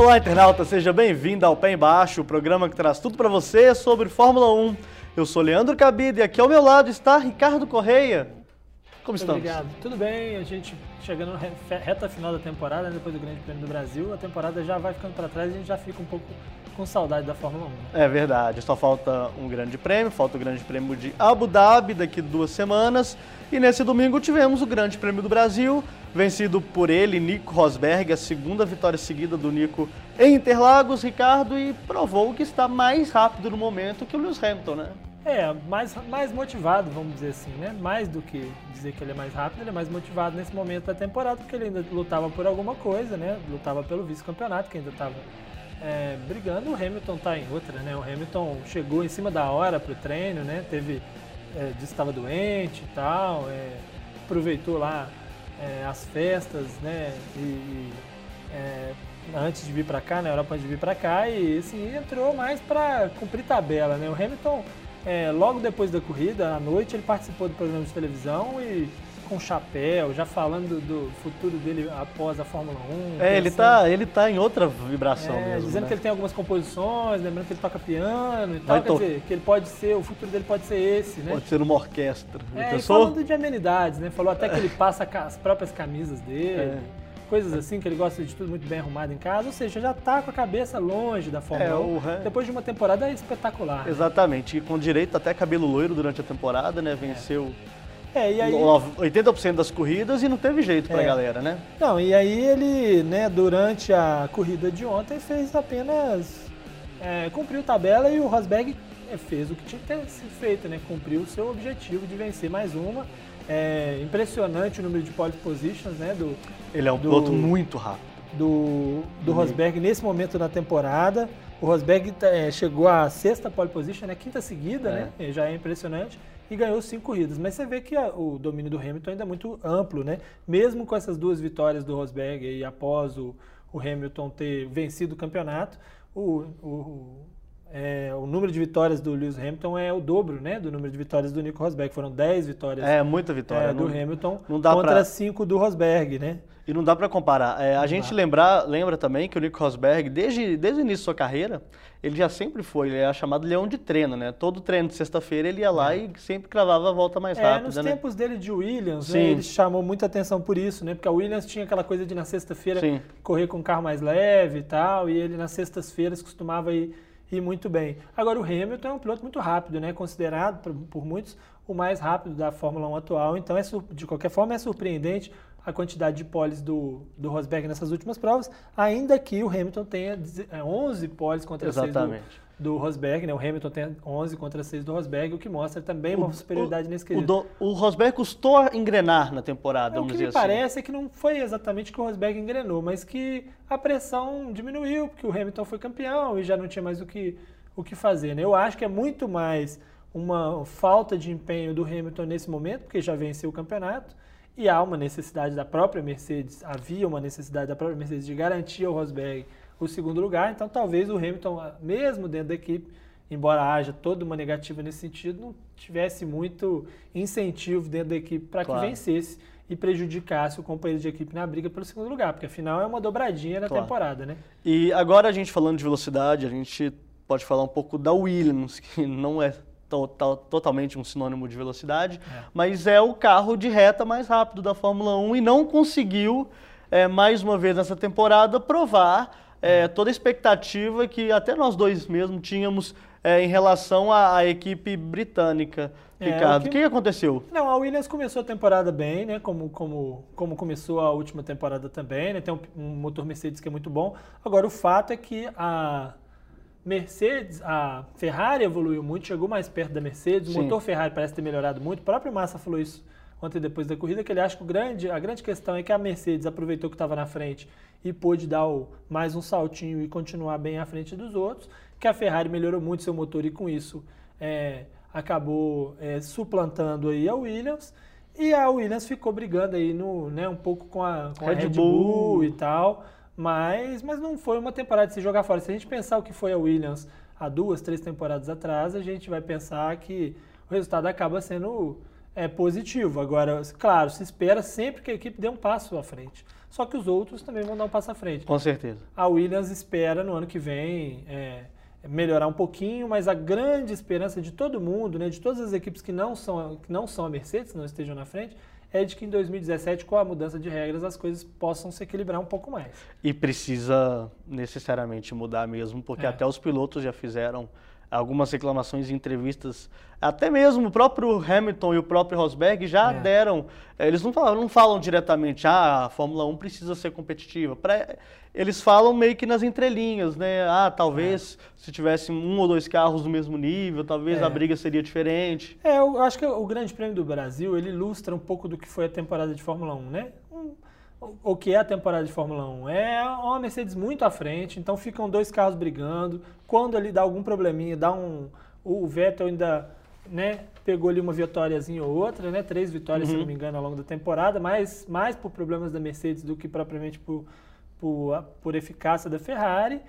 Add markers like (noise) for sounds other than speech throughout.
Olá, internauta, seja bem-vindo ao Pé Embaixo, o programa que traz tudo para você sobre Fórmula 1. Eu sou Leandro Cabide e aqui ao meu lado está Ricardo Correia. Como Muito estamos? Obrigado. Tudo bem, a gente chegando reta final da temporada, né, depois do Grande Prêmio do Brasil, a temporada já vai ficando para trás e a gente já fica um pouco com saudade da Fórmula 1. né? É verdade, só falta um grande prêmio, falta o grande prêmio de Abu Dhabi daqui duas semanas. E nesse domingo tivemos o grande prêmio do Brasil, vencido por ele, Nico Rosberg, a segunda vitória seguida do Nico em Interlagos, Ricardo, e provou que está mais rápido no momento que o Lewis Hamilton, né? É, mais, mais motivado, vamos dizer assim, né? Mais do que dizer que ele é mais rápido, ele é mais motivado nesse momento da temporada, porque ele ainda lutava por alguma coisa, né? Lutava pelo vice-campeonato, que ainda estava brigando. O Hamilton tá em outra, né? O Hamilton chegou em cima da hora pro treino, né? Teve, é, disse que estava doente e tal, é, aproveitou lá é, as festas, né? E, é, antes de vir para cá, na Europa antes de vir para cá, e assim, entrou mais para cumprir tabela, né? O Hamilton, é, logo depois da corrida, à noite, ele participou do programa de televisão e com chapéu, já falando do futuro dele após a Fórmula 1. É, ele tá, ele tá em outra vibração é, mesmo. dizendo né? que ele tem algumas composições, lembrando que ele toca piano e tal, Vai quer to- dizer, que ele pode ser, o futuro dele pode ser esse, né? Pode ser uma orquestra. É, e falando de amenidades, né? Falou até que ele passa as próprias camisas dele, coisas assim, que ele gosta de tudo muito bem arrumado em casa, ou seja, já tá com a cabeça longe da Fórmula É, 1, o depois de uma temporada espetacular. né? Exatamente, e com direito até cabelo loiro durante a temporada, né? Venceu É, e aí, no- 80% das corridas e não teve jeito pra É. galera, né? não, e aí ele, né, durante a corrida de ontem fez apenas é, cumpriu tabela e o Rosberg é, fez o que tinha que ter sido feito, né? Cumpriu o seu objetivo de vencer mais uma. É, impressionante o número de pole positions, né? Do, Ele é um Do- piloto muito rápido. do, do. Rosberg nesse momento da temporada. O Rosberg eh, chegou à sexta pole position, né? quinta seguida, É. né? Já é impressionante. E ganhou cinco corridas. Mas você vê que a- o domínio do Hamilton ainda é muito amplo, né? Mesmo com essas duas vitórias do Rosberg e após o, o Hamilton ter vencido o campeonato, o, o, é, o número de vitórias do Lewis Hamilton é o dobro, né? Do número de vitórias do Nico Rosberg. Foram 10 vitórias É, muita vitória. eh, do não- Hamilton não dá contra pra- 5 do Rosberg, né? E não dá pra comparar. É, a gente dá. lembrar, lembra também que o Nico Rosberg, desde, desde o início da sua carreira, ele já sempre foi, ele é chamado leão de treino, né? Todo treino de sexta-feira ele ia lá e sempre cravava a volta mais É, rápida, nos né? tempos dele de Williams, né, ele chamou muita atenção por isso, né? Porque a Williams tinha aquela coisa de na sexta-feira correr com um carro mais leve e tal, e ele nas sextas-feiras costumava ir, ir muito bem. Agora o Hamilton é um piloto muito rápido, né? Considerado por, por muitos o mais rápido da Fórmula 1 atual, então é de qualquer forma é surpreendente a quantidade de poles do, do Rosberg nessas últimas provas, ainda que o Hamilton tenha deze- é, 11 poles contra 6 do, Exatamente. do Rosberg, né? O Hamilton tem 11 contra 6 do Rosberg, o que mostra também uma superioridade nesse O, quesito. do- o Rosberg custou a engrenar na temporada, É, o que me assim. parece é que não foi exatamente que o Rosberg engrenou, mas que a pressão diminuiu, porque o Hamilton foi campeão e já não tinha mais o que, o que fazer. Né? Eu acho que é muito mais uma falta de empenho do Hamilton nesse momento, porque já venceu o campeonato, e há uma necessidade da própria Mercedes, havia uma necessidade da própria Mercedes de garantir ao Rosberg o segundo lugar, então talvez o Hamilton, mesmo dentro da equipe, embora haja toda uma negativa nesse sentido, não tivesse muito incentivo dentro da equipe para Claro. que vencesse e prejudicasse o companheiro de equipe na briga pelo segundo lugar, porque afinal é uma dobradinha na Claro. temporada, né? E agora a gente falando de velocidade, a gente pode falar um pouco da Williams, que não é to- to- totalmente um sinônimo de velocidade, É. mas é o carro de reta mais rápido da Fórmula 1 e não conseguiu, é, mais uma vez nessa temporada, provar é, toda a expectativa que até nós dois mesmo tínhamos é, em relação à, à equipe britânica. É, Ricardo, o que, que aconteceu? Não, a Williams começou a temporada bem, né? Como, como, como começou a última temporada também, né? Tem um, um motor Mercedes que é muito bom. Agora, o fato é que a Mercedes, a Ferrari evoluiu muito, chegou mais perto da Mercedes. O Sim. motor Ferrari parece ter melhorado muito. O próprio Massa falou isso ontem depois da corrida, que ele acha que o grande, a grande questão é que a Mercedes aproveitou que estava na frente e pôde dar o- mais um saltinho e continuar bem à frente dos outros, que a Ferrari melhorou muito seu motor e com isso é, acabou é, suplantando aí a Williams e a Williams ficou brigando aí no, né, um pouco com a, com a Red Red Bull. Bull e tal, mas, mas não foi uma temporada de se jogar fora. Se a gente pensar o que foi a Williams há duas, três temporadas atrás, a gente vai pensar que o resultado acaba sendo é, positivo. Agora, claro, se espera sempre que a equipe dê um passo à frente. só que os outros também vão dar um passo à frente. Com certeza. A Williams espera no ano que vem é, melhorar um pouquinho, mas a grande esperança de todo mundo, né, de todas as equipes que não são, que não são a Mercedes, não estejam na frente, é de que em 2017, com a mudança de regras, as coisas possam se equilibrar um pouco mais. E precisa necessariamente mudar mesmo, porque É. até os pilotos já fizeram algumas reclamações em entrevistas. Até mesmo o próprio Hamilton e o próprio Rosberg já É. deram. eh, Eles não falam, não falam diretamente, ah, a Fórmula 1 precisa ser competitiva. Pra- eles falam meio que nas entrelinhas, né? Ah, talvez se tivesse um ou dois carros do mesmo nível, talvez É. a briga seria diferente. É, eu acho que o Grande Prêmio do Brasil, ele ilustra um pouco do que foi a temporada de Fórmula 1, né? O- que é a temporada de Fórmula 1? É uma Mercedes muito à frente, então ficam dois carros brigando. Quando ali dá algum probleminha, dá um... O Vettel ainda, né, pegou ali uma vitóriazinha ou outra, né? Três vitórias, se Uhum. não me engano, ao longo da temporada, mas mais por problemas da Mercedes do que propriamente por, por, por eficácia da Ferrari.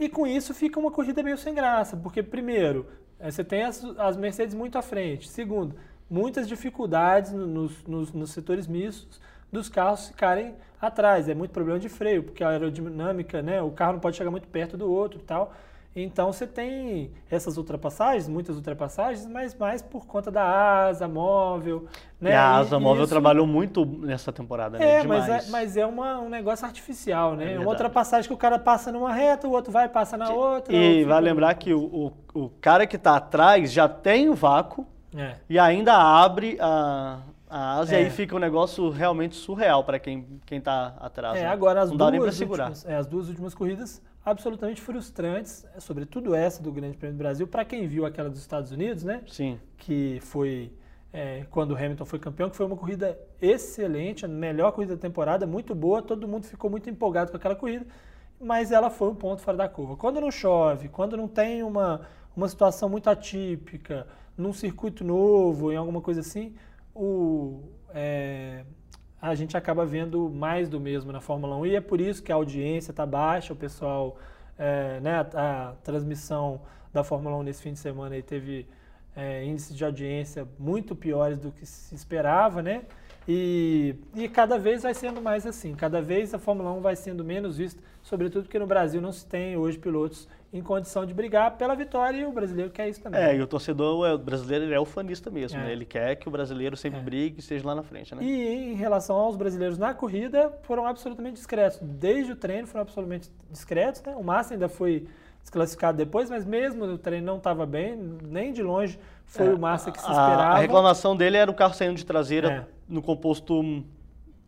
E com isso fica uma corrida meio sem graça, porque primeiro, eh, você tem as, as Mercedes muito à frente. Segundo, muitas dificuldades no- nos, nos, nos setores mistos dos carros ficarem atrás. É muito problema de freio, porque a aerodinâmica, né, o carro não pode chegar muito perto do outro e tal. Então você tem essas ultrapassagens, muitas ultrapassagens, mas mais por conta da asa móvel. Né? E a Asa E Móvel isso- trabalhou muito nessa temporada, né? é, Demais. mas é, mas é uma- um negócio artificial, né? verdade. uma ultrapassagem que o cara passa numa reta, o outro vai e passa na outra. ou E fica- vai lembrar que o, o, o cara que está atrás já tem o vácuo É. e ainda abre a, a É. e aí fica um negócio realmente surreal para quem, quem tá atrás. É, né? agora as Não dá nem para duas, segurar. últimas, é, as duas últimas corridas absolutamente frustrantes, é, sobretudo essa do Grande Prêmio do Brasil, para quem viu aquela dos Estados Unidos, né? Sim. Que foi é, quando o Hamilton foi campeão, que foi uma corrida excelente, a melhor corrida da temporada, muito boa, todo mundo ficou muito empolgado com aquela corrida, mas ela foi um ponto fora da curva. Quando não chove, quando não tem uma, uma situação muito atípica, num circuito novo, em alguma coisa assim, o, é, a gente acaba vendo mais do mesmo na Fórmula 1 e é por isso que a audiência está baixa, o pessoal, é, né, a, a transmissão da Fórmula 1 nesse fim de semana teve é, índices de audiência muito piores do que se esperava, né? E, e cada vez vai sendo mais assim, cada vez a Fórmula 1 vai sendo menos vista, sobretudo porque no Brasil não se tem hoje pilotos em condição de brigar pela vitória e o brasileiro quer isso também. É, e o torcedor é, o brasileiro ele é ufanista mesmo, É. né? Ele quer que o brasileiro sempre É. brigue e esteja lá na frente, né? E em relação aos brasileiros na corrida, foram absolutamente discretos. Desde o treino foram absolutamente discretos. Né? O Massa ainda foi desclassificado depois, mas mesmo no treino não estava bem, nem de longe foi É, o Massa que se a- esperava. A reclamação dele era o carro saindo de traseira É. no composto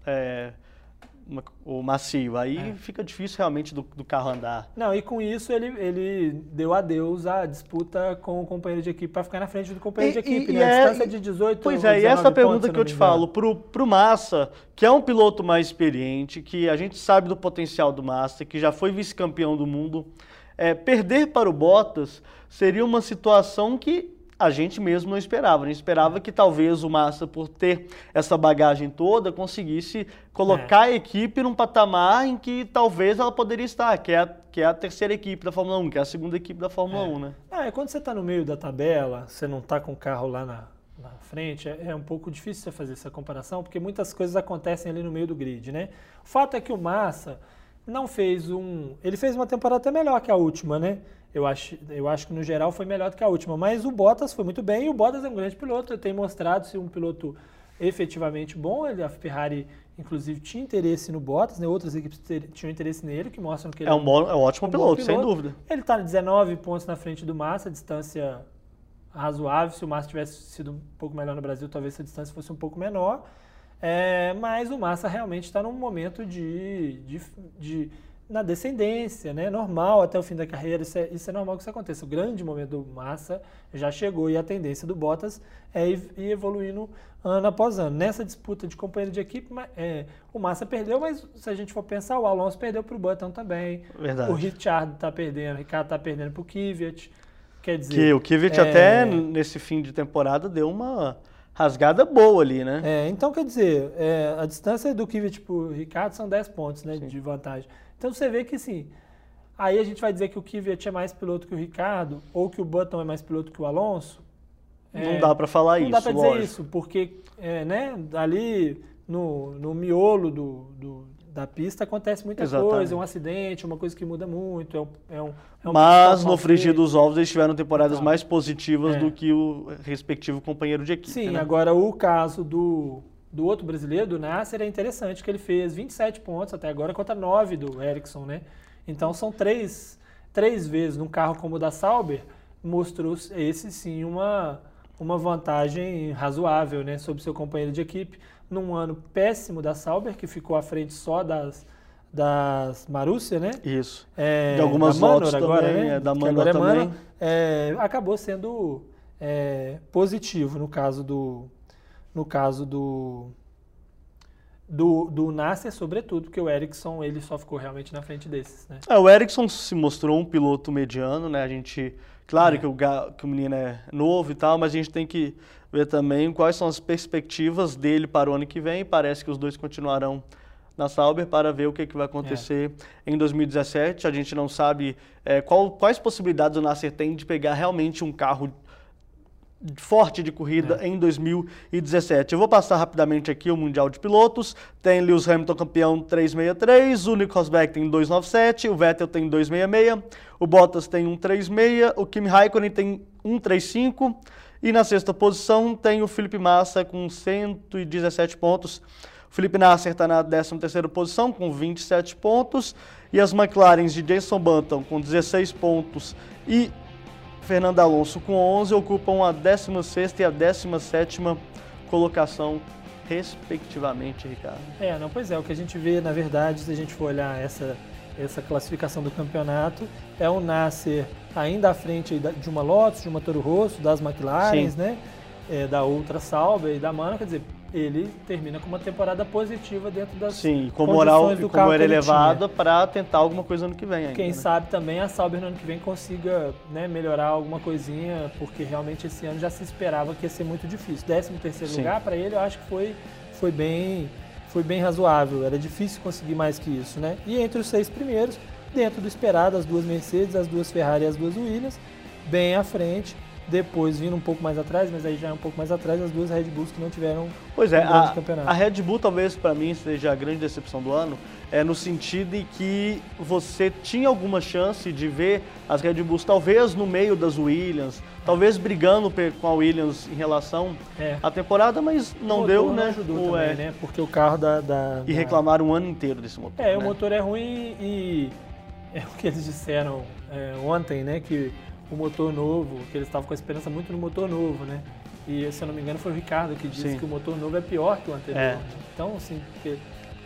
é, o macio. Aí É. fica difícil realmente do, do carro andar. Não, e com isso ele, ele deu adeus à disputa com o companheiro de equipe para ficar na frente do companheiro E- de equipe, e- né? e A é- distância de 18 Pois é, e 19 essa pergunta pontos, que eu te falo, pro, pro Massa, que é um piloto mais experiente, que a gente sabe do potencial do Massa, que já foi vice-campeão do mundo, é, perder para o Bottas seria uma situação que a gente mesmo não esperava. A gente esperava que talvez o Massa, por ter essa bagagem toda, conseguisse colocar a equipe num patamar em que talvez ela poderia estar, que é a, que é a terceira equipe da Fórmula 1, que é a segunda equipe da Fórmula É. 1, né? Ah, é quando você está no meio da tabela, você não está com o carro lá na, na frente, é, é um pouco difícil você fazer essa comparação, porque muitas coisas acontecem ali no meio do grid, né? O fato é que o Massa não fez um. Ele fez uma temporada até melhor que a última, né? Eu acho, eu acho que no geral foi melhor do que a última, mas o Bottas foi muito bem e o Bottas é um grande piloto, ele tem mostrado ser um piloto efetivamente bom. Ele, a Ferrari, inclusive, tinha interesse no Bottas, né? outras equipes ter- tinham interesse nele, que mostram que ele É um, bom, é um ótimo um bom piloto, sem dúvida. Ele está 19 pontos na frente do Massa, distância razoável. Se o Massa tivesse sido um pouco melhor no Brasil, talvez essa distância fosse um pouco menor. É, mas o Massa realmente está num momento de, de, de- na descendência, né? Normal até o fim da carreira. Isso é, isso é normal que isso aconteça. O grande momento do Massa já chegou e a tendência do Bottas é ir, ir evoluindo ano após ano. Nessa disputa de companheiro de equipe, é, o Massa perdeu, mas se a gente for pensar, o Alonso perdeu para o Button também. Verdade. O Richard está perdendo, o Ricardo está perdendo para o Kvyat. Quer dizer, Que o Kvyat é, até nesse fim de temporada deu uma rasgada boa ali, né? É, então, quer dizer, é, a distância do Kvyat para o Ricardo são 10 pontos né, de vantagem. Então você vê que sim. Aí a gente vai dizer que o Kvyat é mais piloto que o Ricardo, ou que o Button é mais piloto que o Alonso. não É, dá pra falar não isso, dá para dizer lógico. isso, porque é, né, ali no, no miolo do, do- da pista acontece muita Exatamente. coisa, um acidente, uma coisa que muda muito, é um, é um, é um Mas no frigir dos ovos eles tiveram temporadas Então. mais positivas É. do que o respectivo companheiro de equipe. Sim, né? agora o caso do, do outro brasileiro, do Nasser, é interessante que ele fez 27 pontos até agora contra 9 do Ericsson, né? Então são três, três vezes num carro como o da Sauber, mostrou esse sim uma, uma vantagem razoável, né, sobre seu companheiro de equipe, num ano péssimo da Sauber, que ficou à frente só das, das Marussia, né? Isso. É, De algumas da Manor voltas agora, também, né? é, da Manor agora é também. Manor, é, acabou sendo é, positivo no caso do no caso do do, do Nasser, sobretudo, porque o Ericsson ele só ficou realmente na frente desses, né? É, o Ericsson se mostrou um piloto mediano, né? A gente, claro É. que, o, que o menino é novo e tal, mas a gente tem que ver também quais são as perspectivas dele para o ano que vem. Parece que os dois continuarão na Sauber para ver o que, que vai acontecer É. em 2017. A gente não sabe é, qual- quais possibilidades o Nasser tem de pegar realmente um carro forte de corrida É. em 2017. Eu vou passar rapidamente aqui o Mundial de Pilotos. Tem Lewis Hamilton campeão 363, o Nico Rosberg tem 297, o Vettel tem 266, o Bottas tem 136, o Kimi Raikkonen tem 135 e na sexta posição tem o Felipe Massa com 117 pontos. O Felipe Nasser está na 13ª posição com 27 pontos e as McLarens de Jason Button com 16 pontos e Fernando Alonso com 11 ocupam a 16ª e a 17ª colocação, respectivamente, Ricardo. É, não, pois é, o que a gente vê, na verdade, se a gente for olhar essa, essa classificação do campeonato, é o Nasser ainda à frente de uma Lotus, de uma Toro Rosso, das McLaren, né? É, da Ultra Sauber e da Mano, quer dizer, ele termina com uma temporada positiva dentro das Sim, com moral e do com carro elevada para tentar alguma coisa ano que vem ainda. Quem né? sabe também a Sauber no ano que vem consiga né, melhorar alguma coisinha, porque realmente esse ano já se esperava que ia ser muito difícil. 13 terceiro lugar para ele, eu acho que foi, foi, bem, foi bem razoável. Era difícil conseguir mais que isso, né? E entre os seis primeiros, dentro do esperado, as duas Mercedes, as duas Ferrari e as duas Williams, bem à frente. Depois vindo um pouco mais atrás, mas aí já é um pouco mais atrás, as duas Red Bulls que não tiveram Pois é, um grande a, campeonato. a Red Bull talvez para mim seja a grande decepção do ano, é no sentido em que você tinha alguma chance de ver as Red Bulls talvez no meio das Williams, talvez brigando com a Williams em relação É. à temporada, mas O não motor deu, não né? ajudou O- também, é, né? Porque o carro da... da E da- reclamaram um ano inteiro desse motor. É, o né? motor é ruim e é o que eles disseram é, ontem, né? Que o motor novo, que eles estavam com a esperança muito no motor novo, né? E se eu não me engano foi o Ricardo que disse Sim. que o motor novo é pior que o anterior. É. né? Então, assim, porque,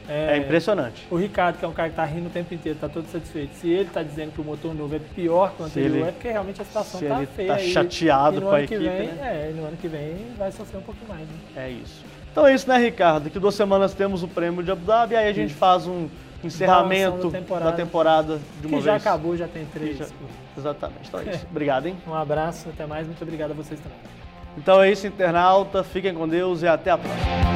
É impressionante. O Ricardo, que é um cara que tá rindo o tempo inteiro, tá todo satisfeito. Se ele tá dizendo que o motor novo é pior que o anterior, ele- é porque realmente a situação se tá ele feia. tá chateado com a equipe, vem, né? É, no ano que vem vai sofrer um pouquinho mais, né? É isso. Então é isso, né, Ricardo? Daqui duas semanas temos o prêmio de Abu Dhabi, aí a gente Isso. faz um encerramento da temporada. da temporada de uma que já vez. acabou, já tem três. já- Exatamente. Então é isso. Obrigado, hein? (laughs) Um abraço, até mais, muito obrigado a vocês também. Então é isso, internauta. Fiquem com Deus e até a próxima.